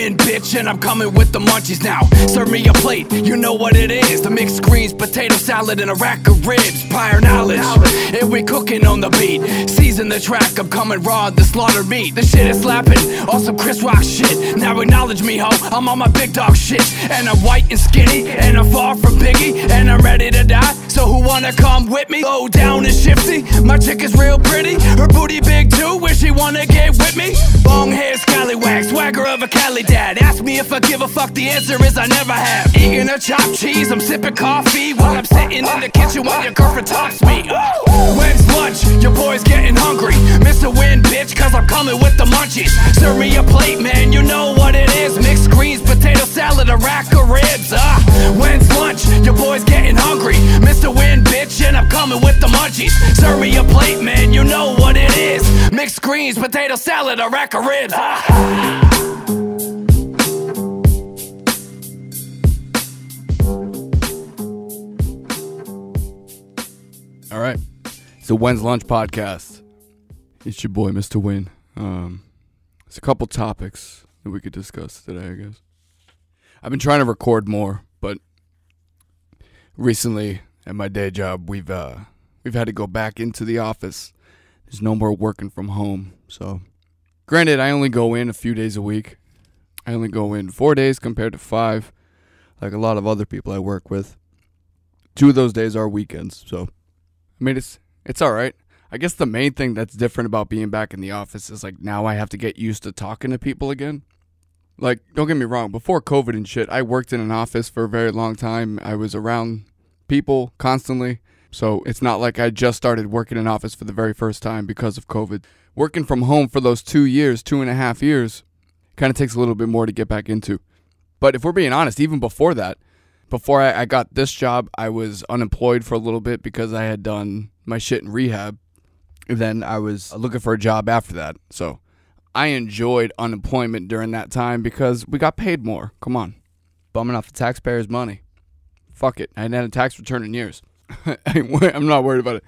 Win, bitch, and I'm coming with the munchies now. Serve me a plate, you know what it is. The mixed greens, potato salad, and a rack of ribs. Prior knowledge, and we cooking on the beat. Season the track, I'm coming raw, the slaughter meat. The shit is slapping, awesome Chris Rock shit. Now acknowledge me, ho, I'm on my big dog shit. And I'm white and skinny, and I'm far from Biggie, and I'm ready to die. So who wanna come with me? Low down and shifty. My chick is real pretty, her booty big too. Where she wanna get with me? Long hair, scallywag, swagger of a Cali dad. Ask me if I give a fuck, the answer is I never have. Eating a chopped cheese, I'm sipping coffee while I'm sitting in the kitchen while your girlfriend talks me. When's lunch? Your boy's getting hungry. Mr. Win, bitch, cause I'm coming with the munchies. Serve me a plate, man, you know what it is. Mixed greens, potato salad, a rack of ribs. Ah, when's lunch? Your boy's getting hungry. Mr. Win, bitch, and I'm coming with the munchies. Serve me a plate, man, you know what it is. Mixed greens, potato salad, a rack of ribs. Ah. All right. So When's Lunch podcast. It's your boy, Mr. Win. Um, there's a couple topics that we could discuss today, I guess. I've been trying to record more, but recently at my day job, we've uh, we've had to go back into the office. There's no more working from home. So, granted, I only go in a few days a week. I only go in four days compared to five, like a lot of other people I work with. Two of those days are weekends, so I mean, it's it's all right. I guess the main thing that's different about being back in the office is like now I have to get used to talking to people again. Like, don't get me wrong, before COVID and shit, I worked in an office for a very long time. I was around people constantly. So it's not like I just started working in office for the very first time because of COVID. Working from home for those two years, two and a half years, kind of takes a little bit more to get back into. But if we're being honest, even before that, before I, I got this job, I was unemployed for a little bit because I had done my shit in rehab. Then I was looking for a job after that. So I enjoyed unemployment during that time because we got paid more. Come on. Bumming off the taxpayers' money. Fuck it. I hadn't had a tax return in years. I'm not worried about it.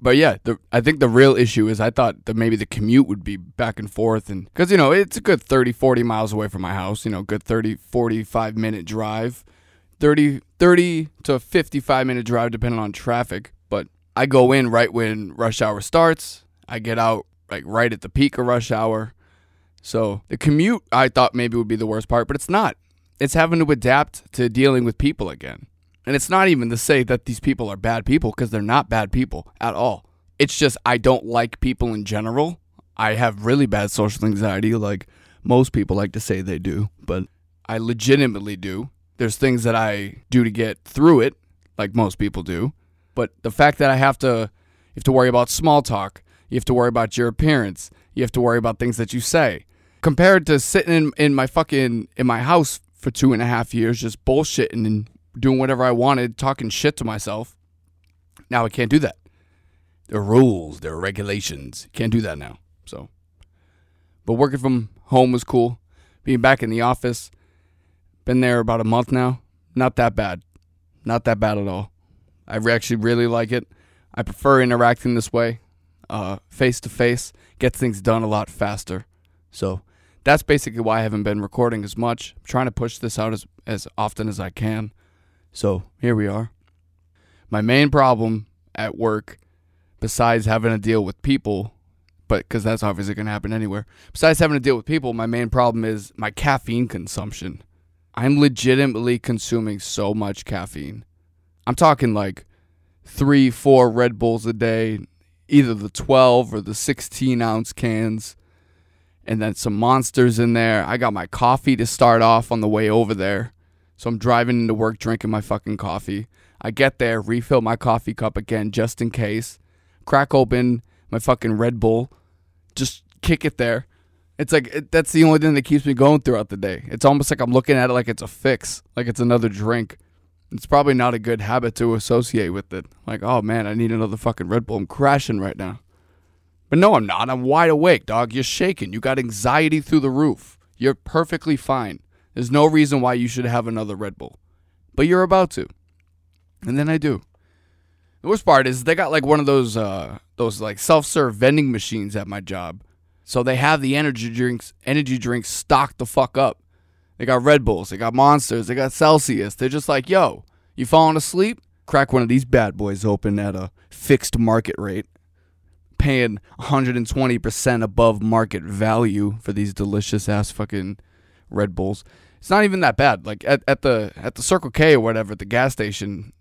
But yeah, the, I think the real issue is I thought that maybe the commute would be back and forth. And because, you know, it's a good 30, 40 miles away from my house, you know, good 30, 45 minute drive. 30, 30 to 55 minute drive depending on traffic. But I go in right when rush hour starts. I get out like right at the peak of rush hour. So the commute I thought maybe would be the worst part, but it's not. It's having to adapt to dealing with people again. And it's not even to say that these people are bad people because they're not bad people at all. It's just I don't like people in general. I have really bad social anxiety, like most people like to say they do, but I legitimately do. There's things that I do to get through it, like most people do. But the fact that I have to you have to worry about small talk, you have to worry about your appearance, you have to worry about things that you say. Compared to sitting in, in my fucking in my house for two and a half years just bullshitting and doing whatever I wanted, talking shit to myself. Now I can't do that. There are rules, there are regulations. Can't do that now. So but working from home was cool. Being back in the office, been there about a month now. Not that bad. Not that bad at all. I actually really like it. I prefer interacting this way, face to face. Gets things done a lot faster. So that's basically why I haven't been recording as much. I'm trying to push this out as, as often as I can. So here we are. My main problem at work, besides having to deal with people, but because that's obviously going to happen anywhere, besides having to deal with people, my main problem is my caffeine consumption. I'm legitimately consuming so much caffeine. I'm talking like three, four Red Bulls a day, either the 12 or the 16 ounce cans, and then some monsters in there. I got my coffee to start off on the way over there. So I'm driving into work drinking my fucking coffee. I get there, refill my coffee cup again just in case, crack open my fucking Red Bull, just kick it there. It's like it, that's the only thing that keeps me going throughout the day. It's almost like I'm looking at it like it's a fix, like it's another drink. It's probably not a good habit to associate with it. Like, oh man, I need another fucking Red Bull. I'm crashing right now. But no, I'm not. I'm wide awake, dog. You're shaking. You got anxiety through the roof. You're perfectly fine. There's no reason why you should have another Red Bull. But you're about to. And then I do. The worst part is they got like one of those uh those like self-serve vending machines at my job. So they have the energy drinks, energy drinks stocked the fuck up. They got Red Bulls, they got Monsters, they got Celsius. They're just like, yo, you falling asleep? Crack one of these bad boys open at a fixed market rate, paying 120% above market value for these delicious ass fucking Red Bulls. It's not even that bad. Like at, at the at the Circle K or whatever at the gas station,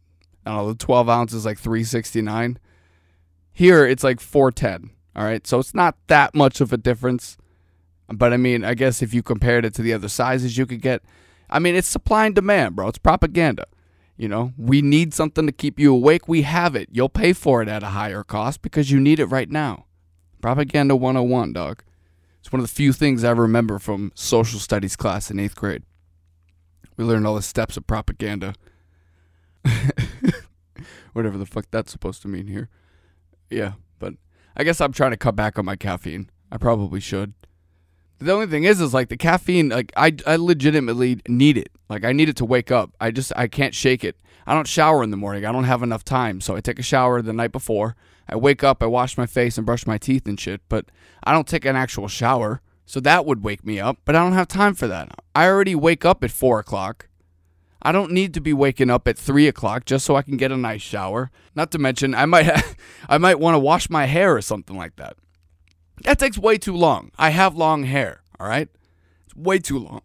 I don't know, the 12 ounces like 369. Here it's like 410. All right, so it's not that much of a difference. But I mean, I guess if you compared it to the other sizes you could get, I mean, it's supply and demand, bro. It's propaganda. You know, we need something to keep you awake. We have it. You'll pay for it at a higher cost because you need it right now. Propaganda 101, dog. It's one of the few things I remember from social studies class in eighth grade. We learned all the steps of propaganda. Whatever the fuck that's supposed to mean here. Yeah, but I guess I'm trying to cut back on my caffeine. I probably should. The only thing is, is like the caffeine, like I, I legitimately need it. Like I need it to wake up. I just, I can't shake it. I don't shower in the morning. I don't have enough time. So I take a shower the night before. I wake up, I wash my face and brush my teeth and shit, but I don't take an actual shower. So that would wake me up, but I don't have time for that. I already wake up at four o'clock. I don't need to be waking up at three o'clock just so I can get a nice shower. Not to mention, I might, ha- I might want to wash my hair or something like that. That takes way too long. I have long hair, all right? It's way too long.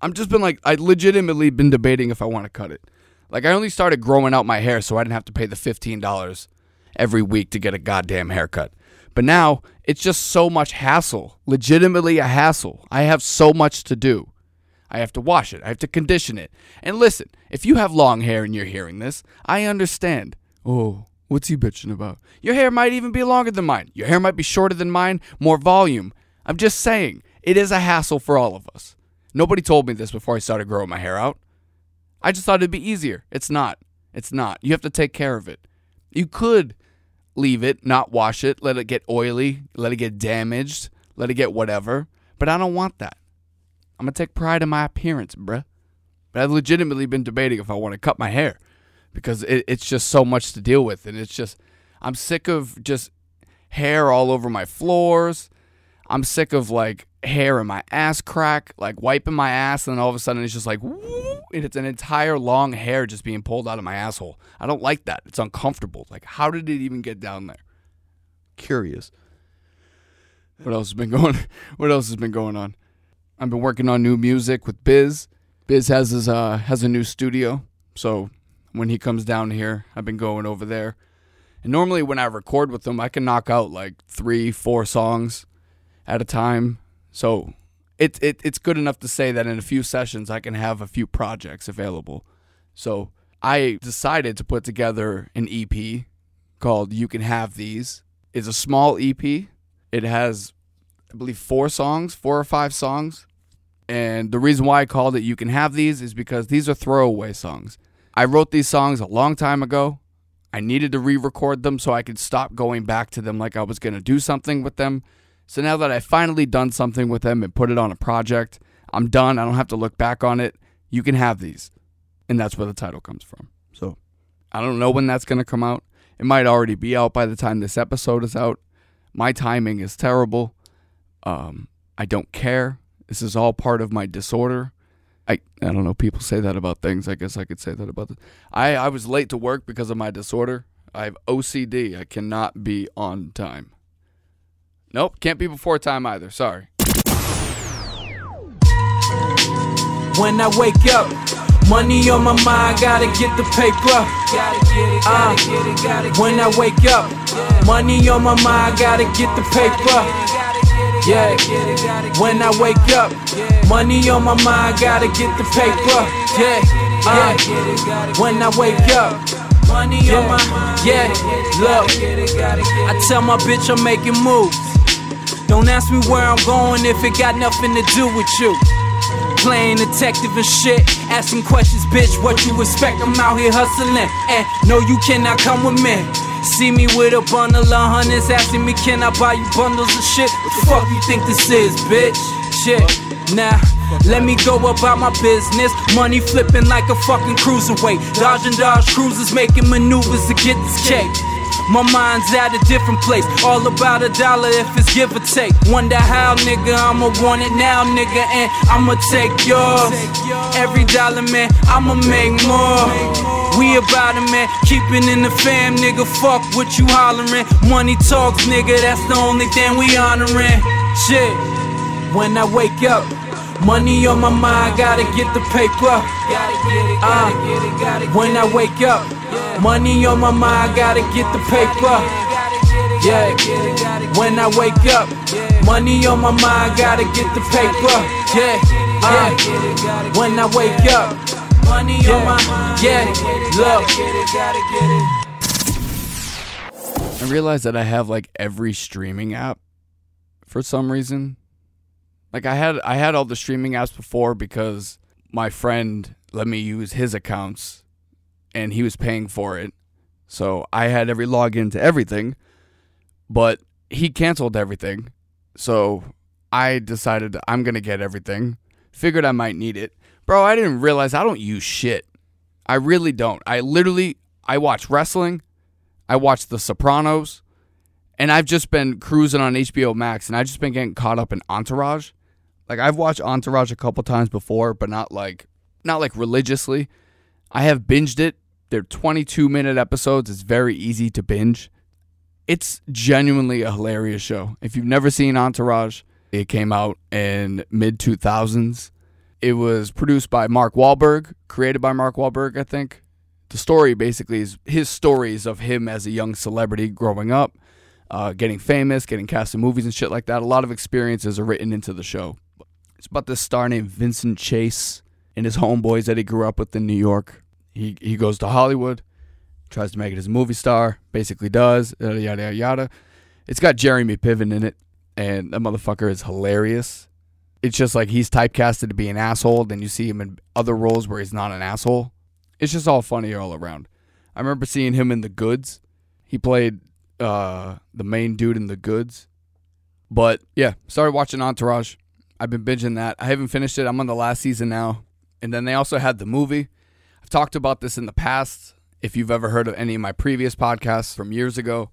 I'm just been like, I legitimately been debating if I want to cut it. Like, I only started growing out my hair so I didn't have to pay the $15 every week to get a goddamn haircut. But now it's just so much hassle, legitimately a hassle. I have so much to do. I have to wash it, I have to condition it. And listen, if you have long hair and you're hearing this, I understand. Oh, what's he bitching about? Your hair might even be longer than mine. Your hair might be shorter than mine, more volume. I'm just saying, it is a hassle for all of us. Nobody told me this before I started growing my hair out. I just thought it'd be easier. It's not. It's not. You have to take care of it. You could leave it, not wash it, let it get oily, let it get damaged, let it get whatever. But I don't want that. I'm gonna take pride in my appearance, bruh. But I've legitimately been debating if I want to cut my hair because it, it's just so much to deal with, and it's just I'm sick of just hair all over my floors. I'm sick of like hair in my ass crack, like wiping my ass, and then all of a sudden it's just like, woo, and it's an entire long hair just being pulled out of my asshole. I don't like that. It's uncomfortable. Like, how did it even get down there? Curious. What else has been going? What else has been going on? I've been working on new music with Biz. Biz has his uh has a new studio, so when he comes down here, I've been going over there. And normally when I record with him, I can knock out like three, four songs at a time. So it, it it's good enough to say that in a few sessions I can have a few projects available. So I decided to put together an EP called You Can Have These. It's a small EP. It has I believe four songs, four or five songs. And the reason why I called it You Can Have These is because these are throwaway songs. I wrote these songs a long time ago. I needed to re record them so I could stop going back to them like I was going to do something with them. So now that I've finally done something with them and put it on a project, I'm done. I don't have to look back on it. You can have these. And that's where the title comes from. So I don't know when that's going to come out. It might already be out by the time this episode is out. My timing is terrible. Um, I don't care. This is all part of my disorder. I, I don't know. People say that about things. I guess I could say that about this. I, I was late to work because of my disorder. I have OCD. I cannot be on time. Nope, can't be before time either. Sorry. When I wake up, money on my mind, gotta get the paper. Uh, when I wake up, money on my mind, gotta get the paper. Yeah, when I wake up, money on my mind, gotta get the paper. Yeah, uh, when I wake up, money on my mind. yeah. Look, I tell my bitch I'm making moves. Don't ask me where I'm going if it got nothing to do with you. Playing detective and shit, asking questions, bitch. What you expect? I'm out here hustling, and no, you cannot come with me. See me with a bundle of hundreds, asking me, can I buy you bundles of shit? What the fuck you think this is, bitch? Shit, nah. Let me go about my business. Money flipping like a fucking cruiserweight. Dodging Dodge cruisers, making maneuvers to get this cake. My mind's at a different place. All about a dollar if it's give or take. Wonder how, nigga, I'ma want it now, nigga, and I'ma take yours. Every dollar, man, I'ma make more. We about it, man. Keeping in the fam, nigga. Fuck what you hollering. Money talks, nigga. That's the only thing we honoring. Shit. When I wake up, money on my mind, gotta get the paper. Uh, when I wake up, money on my mind, gotta get the paper. Yeah, when I wake up, money on my mind, gotta get the paper. Yeah, uh, when I wake up, money on my yeah, look. I realized that I have like every streaming app for some reason. Like I had I had all the streaming apps before because my friend let me use his accounts and he was paying for it. So I had every login to everything, but he canceled everything. So I decided I'm going to get everything. Figured I might need it. Bro, I didn't realize I don't use shit. I really don't. I literally I watch wrestling, I watch The Sopranos, and I've just been cruising on HBO Max and I've just been getting caught up in Entourage. Like I've watched Entourage a couple times before, but not like not like religiously. I have binged it. They're 22 minute episodes. It's very easy to binge. It's genuinely a hilarious show. If you've never seen Entourage, it came out in mid 2000s. It was produced by Mark Wahlberg, created by Mark Wahlberg, I think. The story basically is his stories of him as a young celebrity growing up, uh, getting famous, getting cast in movies and shit like that. A lot of experiences are written into the show. It's about this star named Vincent Chase and his homeboys that he grew up with in New York. He he goes to Hollywood, tries to make it as a movie star, basically does, yada yada yada. yada. It's got Jeremy Piven in it, and that motherfucker is hilarious. It's just like he's typecasted to be an asshole, then you see him in other roles where he's not an asshole. It's just all funny all around. I remember seeing him in The Goods. He played uh, the main dude in The Goods. But yeah, started watching Entourage. I've been binging that. I haven't finished it. I'm on the last season now. And then they also had the movie. I've talked about this in the past. If you've ever heard of any of my previous podcasts from years ago,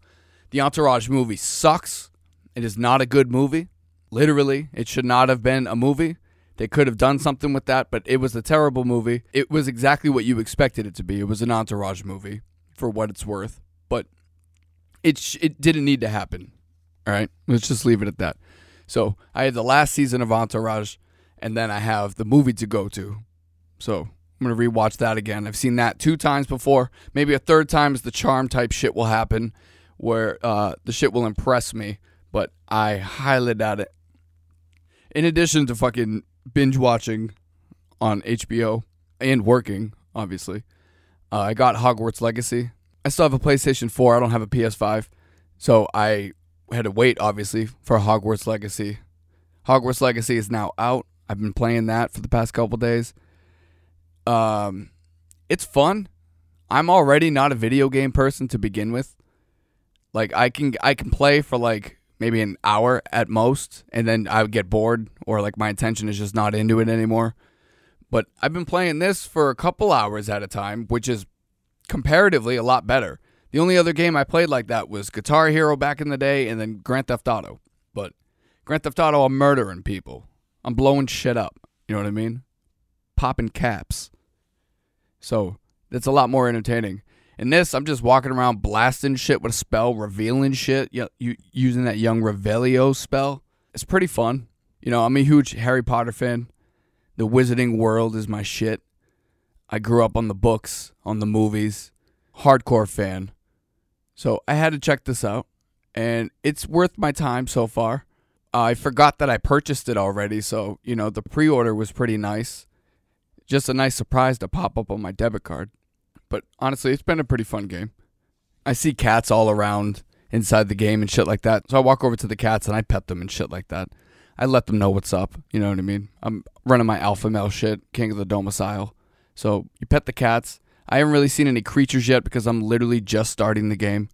the Entourage movie sucks. It is not a good movie. Literally, it should not have been a movie. They could have done something with that, but it was a terrible movie. It was exactly what you expected it to be. It was an Entourage movie, for what it's worth. But it sh- it didn't need to happen. All right, let's just leave it at that. So I had the last season of Entourage, and then I have the movie to go to. So I'm gonna rewatch that again. I've seen that two times before. Maybe a third time is the charm type shit will happen, where uh, the shit will impress me. But I highly doubt it. In addition to fucking binge watching on HBO and working, obviously, uh, I got Hogwarts Legacy. I still have a PlayStation 4. I don't have a PS5. So I had to wait, obviously, for Hogwarts Legacy. Hogwarts Legacy is now out. I've been playing that for the past couple days. Um, it's fun. I'm already not a video game person to begin with. Like I can I can play for like maybe an hour at most, and then I would get bored or like my attention is just not into it anymore. But I've been playing this for a couple hours at a time, which is comparatively a lot better. The only other game I played like that was Guitar Hero back in the day and then Grand Theft Auto. But Grand Theft Auto, I'm murdering people. I'm blowing shit up. You know what I mean? Popping caps. So it's a lot more entertaining. In this, I'm just walking around blasting shit with a spell, revealing shit, you, you using that young Revelio spell. It's pretty fun. You know, I'm a huge Harry Potter fan. The Wizarding World is my shit. I grew up on the books, on the movies. Hardcore fan. So I had to check this out, and it's worth my time so far. Uh, I forgot that I purchased it already, so you know the pre-order was pretty nice. Just a nice surprise to pop up on my debit card. But honestly, it's been a pretty fun game. I see cats all around inside the game and shit like that. So I walk over to the cats and I pet them and shit like that. I let them know what's up. You know what I mean? I'm running my alpha male shit, king of the domicile. So you pet the cats. I haven't really seen any creatures yet because I'm literally just starting the game.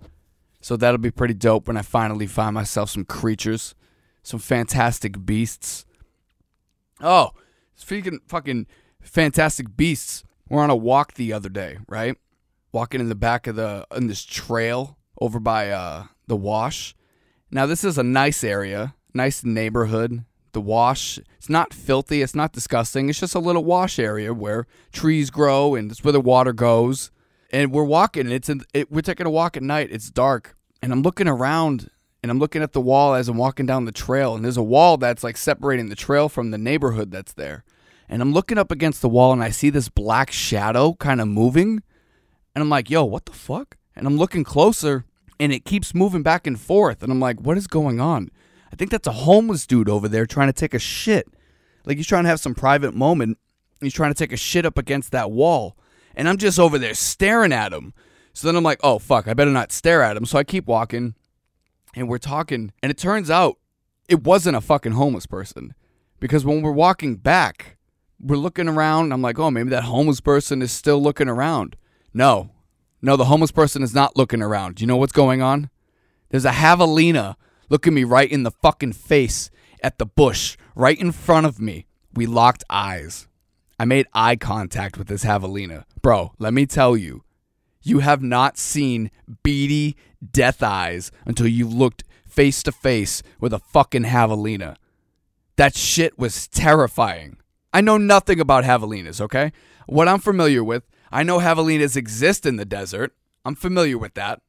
So that'll be pretty dope when I finally find myself some creatures, some fantastic beasts. Oh, speaking fucking fantastic beasts, we're on a walk the other day, right? Walking in the back of the in this trail over by uh, the wash. Now, this is a nice area, nice neighborhood. The wash, it's not filthy, it's not disgusting. It's just a little wash area where trees grow and it's where the water goes. And we're walking, and it's in, it, we're taking a walk at night. It's dark, and I'm looking around and I'm looking at the wall as I'm walking down the trail, and there's a wall that's like separating the trail from the neighborhood that's there. And I'm looking up against the wall, and I see this black shadow kind of moving, and I'm like, "Yo, what the fuck?" And I'm looking closer, and it keeps moving back and forth, and I'm like, "What is going on?" I think that's a homeless dude over there trying to take a shit. Like he's trying to have some private moment. He's trying to take a shit up against that wall. And I'm just over there staring at him. So then I'm like, oh, fuck, I better not stare at him. So I keep walking and we're talking. And it turns out it wasn't a fucking homeless person. Because when we're walking back, we're looking around. I'm like, oh, maybe that homeless person is still looking around. No, no, the homeless person is not looking around. Do you know what's going on? There's a javelina looking me right in the fucking face at the bush right in front of me. We locked eyes. I made eye contact with this javelina. Bro, let me tell you, you have not seen beady death eyes until you looked face to face with a fucking javelina. That shit was terrifying. I know nothing about javelinas, okay? What I'm familiar with, I know javelinas exist in the desert. I'm familiar with that.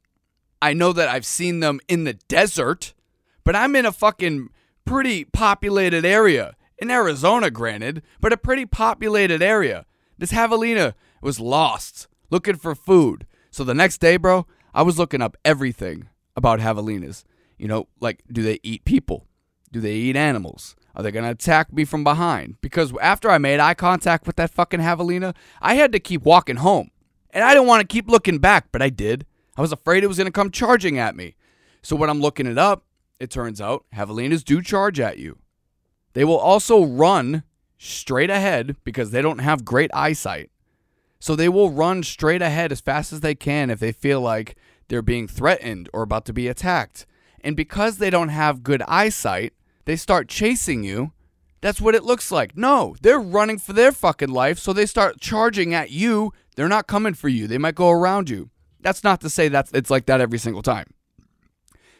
I know that I've seen them in the desert, but I'm in a fucking pretty populated area. In Arizona, granted, but a pretty populated area. This javelina was lost, looking for food. So the next day, bro, I was looking up everything about javelinas. You know, like, do they eat people? Do they eat animals? Are they going to attack me from behind? Because after I made eye contact with that fucking javelina, I had to keep walking home. And I didn't want to keep looking back, but I did. I was afraid it was going to come charging at me. So when I'm looking it up, it turns out javelinas do charge at you. They will also run straight ahead because they don't have great eyesight. So they will run straight ahead as fast as they can if they feel like they're being threatened or about to be attacked. And because they don't have good eyesight, they start chasing you. That's what it looks like. No, they're running for their fucking life, so they start charging at you. They're not coming for you. They might go around you. That's not to say that it's like that every single time.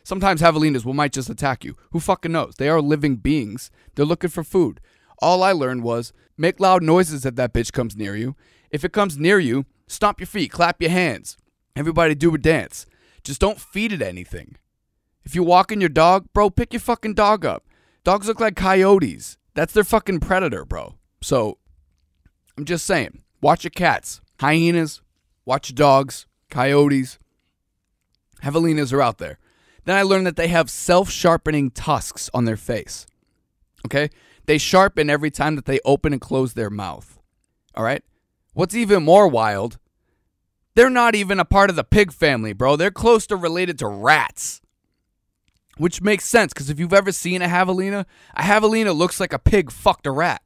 Sometimes javelinas will might just attack you. Who fucking knows? They are living beings. They're looking for food. All I learned was make loud noises if that bitch comes near you. If it comes near you, stomp your feet, clap your hands. Everybody do a dance. Just don't feed it anything. If you're walking your dog, bro, pick your fucking dog up. Dogs look like coyotes. That's their fucking predator, bro. So I'm just saying, watch your cats, hyenas, watch your dogs, coyotes. Javelinas are out there. Then I learned that they have self sharpening tusks on their face. Okay? They sharpen every time that they open and close their mouth. All right? What's even more wild, they're not even a part of the pig family, bro. They're close to related to rats. Which makes sense because if you've ever seen a javelina, a javelina looks like a pig fucked a rat.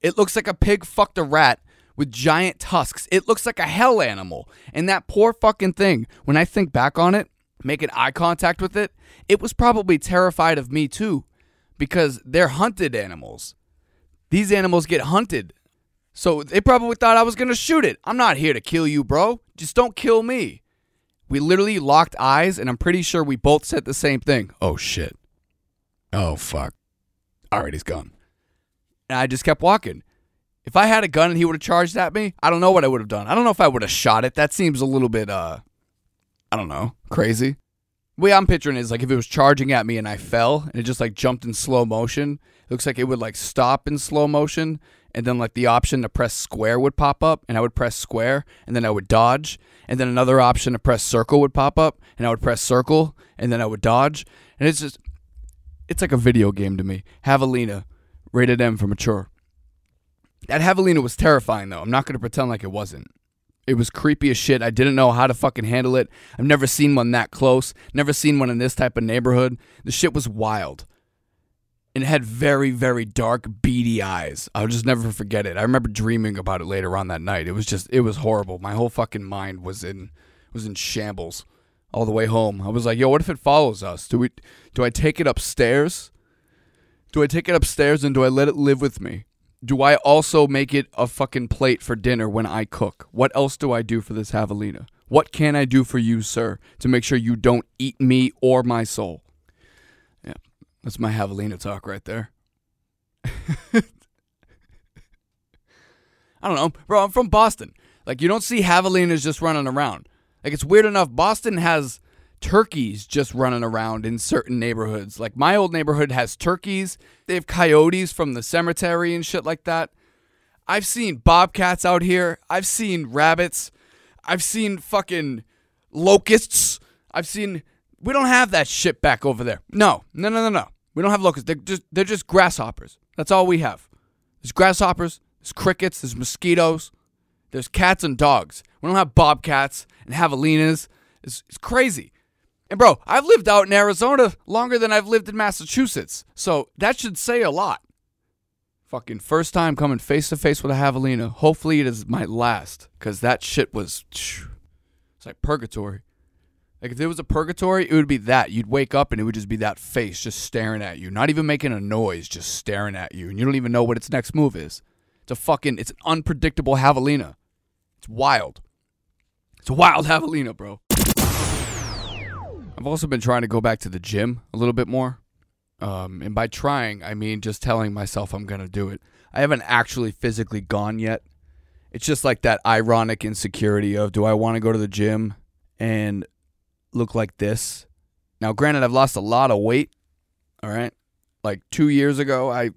It looks like a pig fucked a rat with giant tusks. It looks like a hell animal. And that poor fucking thing, when I think back on it, making eye contact with it, it was probably terrified of me too because they're hunted animals. These animals get hunted. So they probably thought I was going to shoot it. I'm not here to kill you, bro. Just don't kill me. We literally locked eyes, and I'm pretty sure we both said the same thing. Oh, shit. Oh, fuck. All right, he's gone. And I just kept walking. If I had a gun and he would have charged at me, I don't know what I would have done. I don't know if I would have shot it. That seems a little bit, uh, I don't know, crazy. The way I'm picturing is like if it was charging at me and I fell and it just like jumped in slow motion, it looks like it would like stop in slow motion and then like the option to press square would pop up and I would press square and then I would dodge and then another option to press circle would pop up and I would press circle and then I would dodge and it's just it's like a video game to me. Javelina, rated M for mature. That Javelina was terrifying though. I'm not going to pretend like it wasn't. It was creepy as shit. I didn't know how to fucking handle it. I've never seen one that close. Never seen one in this type of neighborhood. The shit was wild. And had very, very dark, beady eyes. I'll just never forget it. I remember dreaming about it later on that night. It was just it was horrible. My whole fucking mind was in was in shambles all the way home. I was like, yo, what if it follows us? Do we do I take it upstairs? Do I take it upstairs and do I let it live with me? do I also make it a fucking plate for dinner when I cook? What else do I do for this javelina? What can I do for you, sir, to make sure you don't eat me or my soul? That's my javelina talk right there. I don't know, bro. I'm from Boston. Like you don't see javelinas just running around. Like it's weird enough. Boston has turkeys just running around in certain neighborhoods. Like my old neighborhood has turkeys. They have coyotes from the cemetery and shit like that. I've seen bobcats out here. I've seen rabbits. I've seen fucking locusts. I've seen. We don't have that shit back over there. No, no, no, no, no. We don't have locusts. They're just they're just grasshoppers. That's all we have. There's grasshoppers. There's crickets. There's mosquitoes. There's cats and dogs. We don't have bobcats and javelinas. It's, it's crazy. And bro, I've lived out in Arizona longer than I've lived in Massachusetts. So that should say a lot. Fucking first time coming face to face with a javelina. Hopefully it is my last. Cause that shit was it's like purgatory. Like if there was a purgatory, it would be that. You'd wake up and it would just be that face just staring at you. Not even making a noise, just staring at you. And you don't even know what its next move is. It's a fucking it's an unpredictable javelina. It's wild. It's a wild javelina, bro. I've also been trying to go back to the gym a little bit more. Um, and by trying, I mean just telling myself I'm going to do it. I haven't actually physically gone yet. It's just like that ironic insecurity of do I want to go to the gym and look like this? Now, granted, I've lost a lot of weight. All right. Like two years ago, I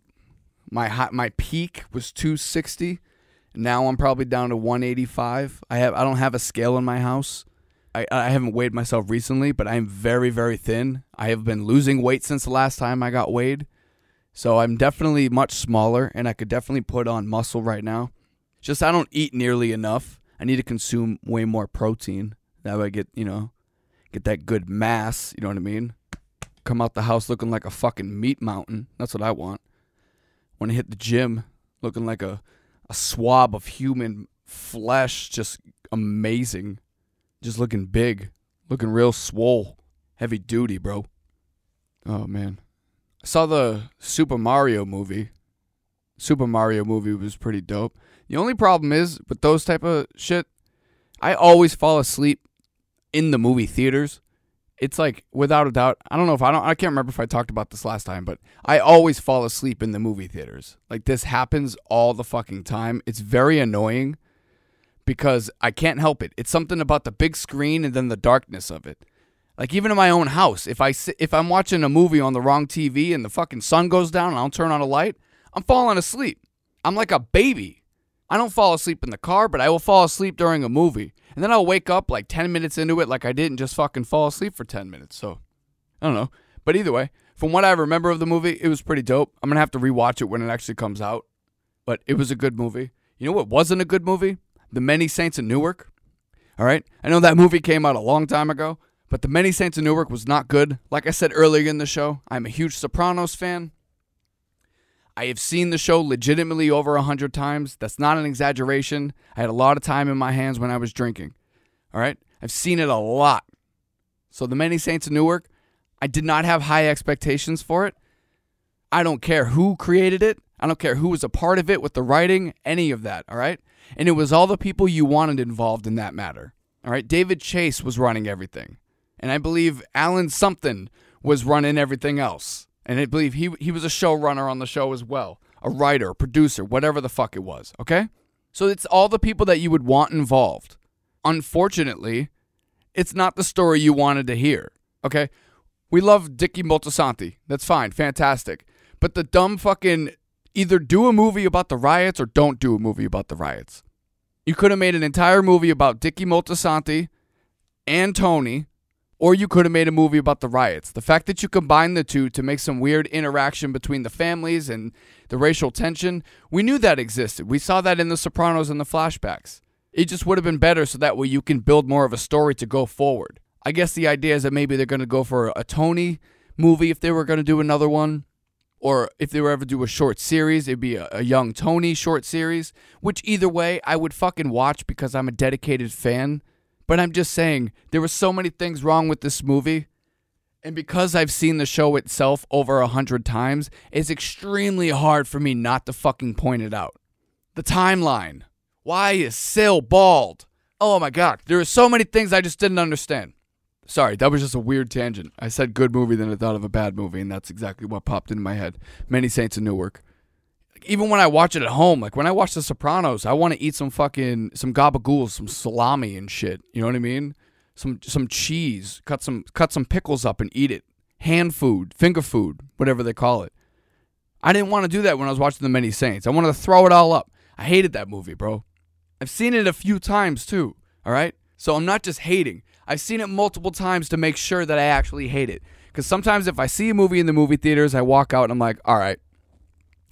my hot, my peak was 260. Now I'm probably down to 185. I have I don't have a scale in my house. I, I haven't weighed myself recently, but I'm very, very thin. I have been losing weight since the last time I got weighed. So I'm definitely much smaller and I could definitely put on muscle right now. Just I don't eat nearly enough. I need to consume way more protein. That way I get, you know, get that good mass, you know what I mean? Come out the house looking like a fucking meat mountain. That's what I want. Want to hit the gym looking like a a swab of human flesh, just amazing, just looking big, looking real swole, heavy duty, bro. Oh man, I saw the Super Mario movie. Super Mario movie was pretty dope. The only problem is with those type of shit, I always fall asleep in the movie theaters it's like without a doubt i don't know if i don't i can't remember if i talked about this last time but i always fall asleep in the movie theaters. Like this happens all the fucking time. It's very annoying because i can't help it. It's something about the big screen and then the darkness of it. Like even in my own house if i sit, if i'm watching a movie on the wrong tv and the fucking sun goes down and i don't turn on a light i'm falling asleep. I'm like a baby. I don't fall asleep in the car but i will fall asleep during a movie and then I'll wake up like 10 minutes into it like I didn't just fucking fall asleep for 10 minutes. So I don't know. But either way, from what I remember of the movie, it was pretty dope. I'm going to have to rewatch it when it actually comes out. But it was a good movie. You know what wasn't a good movie? The Many Saints of Newark. All right. I know that movie came out a long time ago, but The Many Saints of Newark was not good. Like I said earlier in the show, I'm a huge Sopranos fan. I have seen the show legitimately over a hundred times. That's not an exaggeration. I had a lot of time in my hands when I was drinking. All right? I've seen it a lot. So, The Many Saints of Newark, I did not have high expectations for it. I don't care who created it. I don't care who was a part of it with the writing, any of that. All right? And it was all the people you wanted involved in that matter. All right? David Chase was running everything. And I believe Alan something was running everything else. And I believe he he was a showrunner on the show as well, a writer, producer, whatever the fuck it was. Okay, so it's all the people that you would want involved. Unfortunately, it's not the story you wanted to hear. Okay, we love Dickie Moltisanti. That's fine, fantastic. But the dumb fucking either do a movie about the riots or don't do a movie about the riots. You could have made an entire movie about Dickie Moltisanti and Tony or you could have made a movie about the riots. The fact that you combine the two to make some weird interaction between the families and the racial tension, we knew that existed. We saw that in The Sopranos and the flashbacks. It just would have been better so that way you can build more of a story to go forward. I guess the idea is that maybe they're going to go for a Tony movie if they were going to do another one. Or if they were ever do a short series, it'd be a, a young Tony short series. Which either way, I would fucking watch because I'm a dedicated fan but I'm just saying, there were so many things wrong with this movie. And because I've seen the show itself over a hundred times, it's extremely hard for me not to fucking point it out. The timeline. Why is Sil bald? Oh my god, there are so many things I just didn't understand. Sorry, that was just a weird tangent. I said good movie, then I thought of a bad movie, and that's exactly what popped into my head. Many Saints of Newark. Even when I watch it at home, like when I watch The Sopranos, I want to eat some fucking some gabagool, some salami and shit. You know what I mean? Some some cheese, cut some cut some pickles up and eat it. Hand food, finger food, whatever they call it. I didn't want to do that when I was watching The Many Saints. I wanted to throw it all up. I hated that movie, bro. I've seen it a few times too. All right, so I'm not just hating. I've seen it multiple times to make sure that I actually hate it. Because sometimes if I see a movie in the movie theaters, I walk out and I'm like, all right,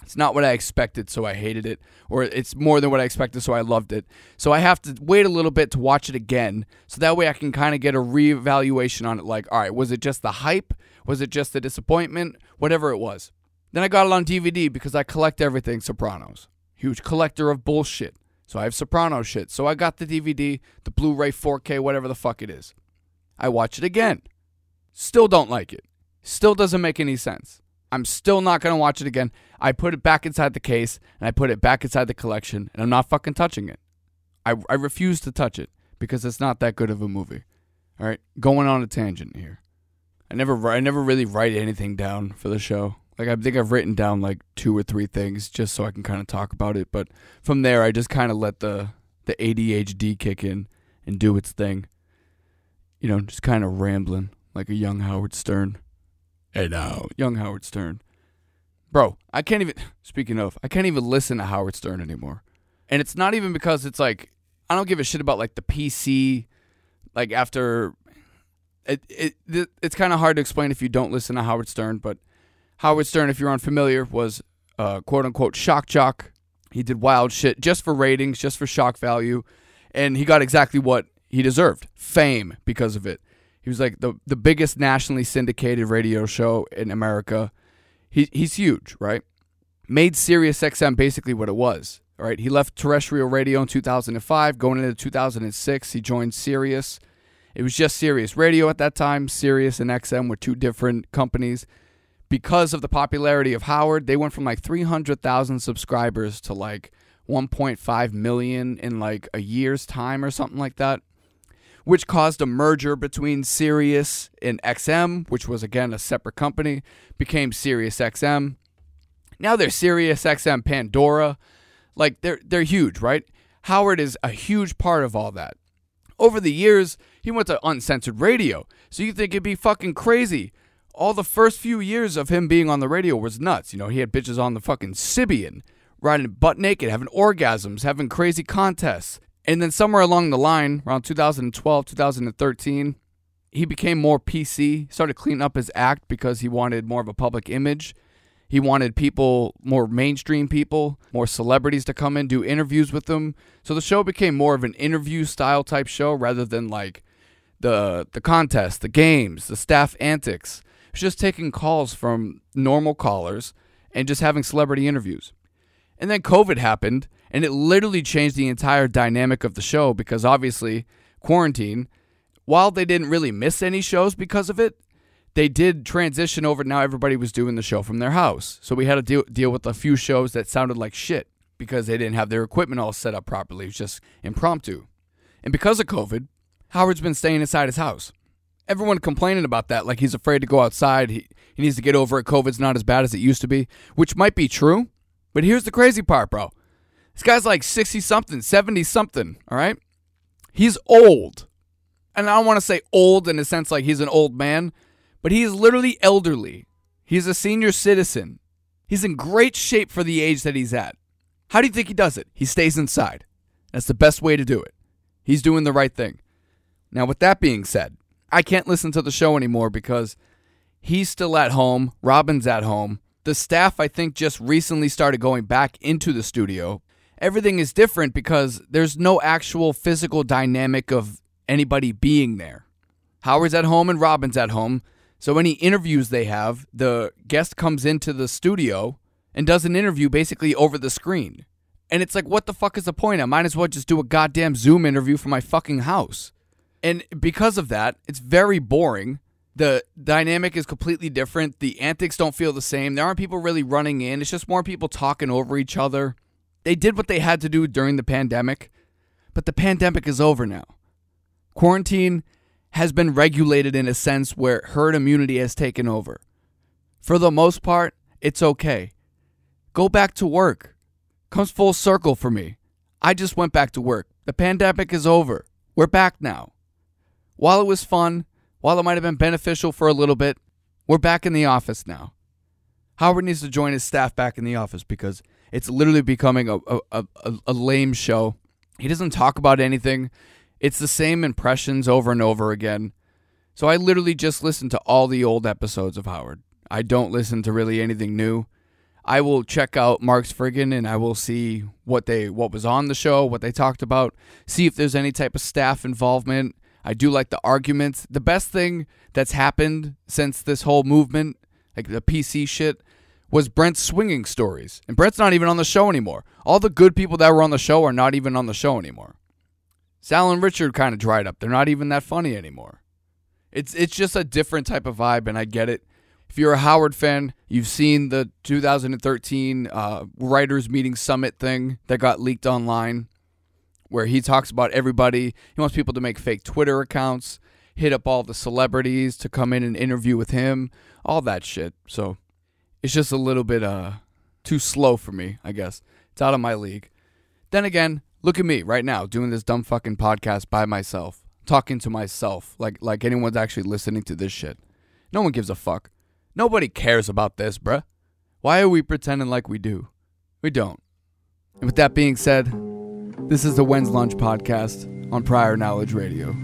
it's not what I expected, so I hated it. Or it's more than what I expected, so I loved it. So I have to wait a little bit to watch it again. So that way I can kind of get a reevaluation on it. Like, all right, was it just the hype? Was it just the disappointment? Whatever it was. Then I got it on DVD because I collect everything Sopranos. Huge collector of bullshit. So I have Soprano shit. So I got the DVD, the Blu ray 4K, whatever the fuck it is. I watch it again. Still don't like it. Still doesn't make any sense. I'm still not going to watch it again. I put it back inside the case and I put it back inside the collection and I'm not fucking touching it. I, I refuse to touch it because it's not that good of a movie. All right, going on a tangent here. I never I never really write anything down for the show. Like I think I've written down like two or three things just so I can kind of talk about it, but from there I just kind of let the the ADHD kick in and do its thing. You know, just kind of rambling like a young Howard Stern. Hey now, young Howard Stern. Bro, I can't even speaking of, I can't even listen to Howard Stern anymore. And it's not even because it's like I don't give a shit about like the PC like after it, it it's kind of hard to explain if you don't listen to Howard Stern, but Howard Stern, if you're unfamiliar, was uh, quote unquote shock jock. He did wild shit just for ratings, just for shock value, and he got exactly what he deserved fame because of it. He was like the the biggest nationally syndicated radio show in America. He he's huge, right? Made Sirius XM basically what it was. All right, he left terrestrial radio in 2005. Going into 2006, he joined Sirius. It was just Sirius Radio at that time. Sirius and XM were two different companies. Because of the popularity of Howard, they went from like 300,000 subscribers to like 1.5 million in like a year's time or something like that, which caused a merger between Sirius and XM, which was again a separate company, became Sirius XM. Now they're Sirius XM Pandora. Like they're they're huge, right? Howard is a huge part of all that. Over the years, he went to uncensored radio. So you think it'd be fucking crazy. All the first few years of him being on the radio was nuts. You know, he had bitches on the fucking Sybian, riding butt naked, having orgasms, having crazy contests. And then somewhere along the line, around 2012, 2013, he became more PC, started cleaning up his act because he wanted more of a public image. He wanted people, more mainstream people, more celebrities to come in, do interviews with them. So the show became more of an interview style type show rather than like the the contest, the games, the staff antics. It was just taking calls from normal callers and just having celebrity interviews. And then COVID happened, and it literally changed the entire dynamic of the show because obviously quarantine. While they didn't really miss any shows because of it, they did transition over. Now everybody was doing the show from their house. So we had to deal, deal with a few shows that sounded like shit because they didn't have their equipment all set up properly. It was just impromptu. And because of COVID, Howard's been staying inside his house. Everyone complaining about that, like he's afraid to go outside. He, he needs to get over it. COVID's not as bad as it used to be, which might be true. But here's the crazy part, bro. This guy's like 60 something, 70 something, all right? He's old. And I don't want to say old in a sense like he's an old man, but he is literally elderly. He's a senior citizen. He's in great shape for the age that he's at. How do you think he does it? He stays inside. That's the best way to do it. He's doing the right thing. Now, with that being said, I can't listen to the show anymore because he's still at home. Robin's at home. The staff, I think, just recently started going back into the studio. Everything is different because there's no actual physical dynamic of anybody being there. Howard's at home and Robin's at home. So any interviews they have, the guest comes into the studio and does an interview basically over the screen. And it's like, what the fuck is the point? I might as well just do a goddamn Zoom interview from my fucking house. And because of that, it's very boring. The dynamic is completely different. The antics don't feel the same. There aren't people really running in. It's just more people talking over each other. They did what they had to do during the pandemic. But the pandemic is over now. Quarantine has been regulated in a sense where herd immunity has taken over. For the most part, it's okay. Go back to work. Comes full circle for me. I just went back to work. The pandemic is over. We're back now. While it was fun, while it might have been beneficial for a little bit, we're back in the office now. Howard needs to join his staff back in the office because it's literally becoming a, a, a, a lame show. He doesn't talk about anything. It's the same impressions over and over again. So I literally just listen to all the old episodes of Howard. I don't listen to really anything new. I will check out Mark's friggin' and I will see what they what was on the show, what they talked about, see if there's any type of staff involvement. I do like the arguments. The best thing that's happened since this whole movement, like the PC shit, was Brent's swinging stories. And Brent's not even on the show anymore. All the good people that were on the show are not even on the show anymore. Sal and Richard kind of dried up. They're not even that funny anymore. It's it's just a different type of vibe, and I get it. If you're a Howard fan, you've seen the 2013 uh, Writers Meeting Summit thing that got leaked online, where he talks about everybody. He wants people to make fake Twitter accounts, hit up all the celebrities to come in and interview with him, all that shit. So it's just a little bit uh too slow for me, I guess. It's out of my league. Then again, look at me right now doing this dumb fucking podcast by myself, talking to myself like like anyone's actually listening to this shit. No one gives a fuck. Nobody cares about this, bruh. Why are we pretending like we do? We don't. And with that being said, this is the When's Lunch podcast on Prior Knowledge Radio.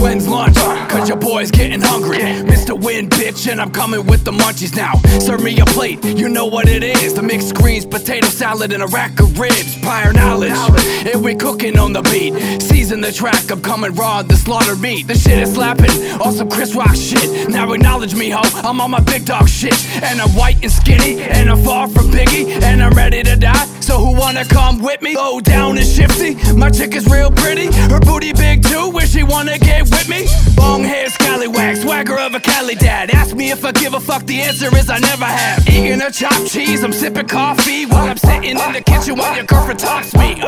When's lunch? Cause your boy's getting hungry. Mr. Winn, bitch, and I'm coming with the munchies now. Serve me a plate, you know what it is. The mixed greens, potato salad, and a rack of ribs. Prior knowledge, and we cooking on the beat. Season the track, I'm coming raw, the slaughter meat. The shit is slapping, awesome Chris Rock shit. Now acknowledge me, ho, I'm on my big dog shit. And I'm white and skinny, and I'm far from Biggie, and I'm ready to die. So who wanna come with me? Go down and shifty. My chick is real pretty, her booty big too. Where she wanna get with me? Long hair, scallywag, swagger of a Cali dad. Ask me if I give a fuck, the answer is I never have. Eating a chopped cheese, I'm sipping coffee while I'm sitting in the kitchen while your girlfriend talks me.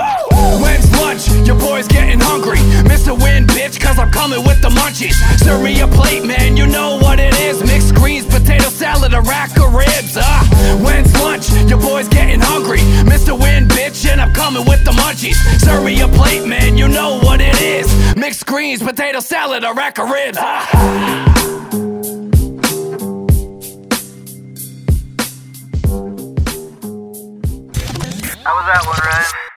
When's lunch? Your boy's getting hungry. Mr. Winn, bitch, cause I'm coming with the munchies. Serve me a plate, man, you know what it is. Mixed greens, potato salad, a rack of ribs. Ah, when's lunch? Your boy's getting hungry. Mr. Winn, bitch, and I'm coming with the munchies. Serve me a plate, man, you know what it is. Mixed greens, potato salad, a rack of ribs. How was that one, Ryan?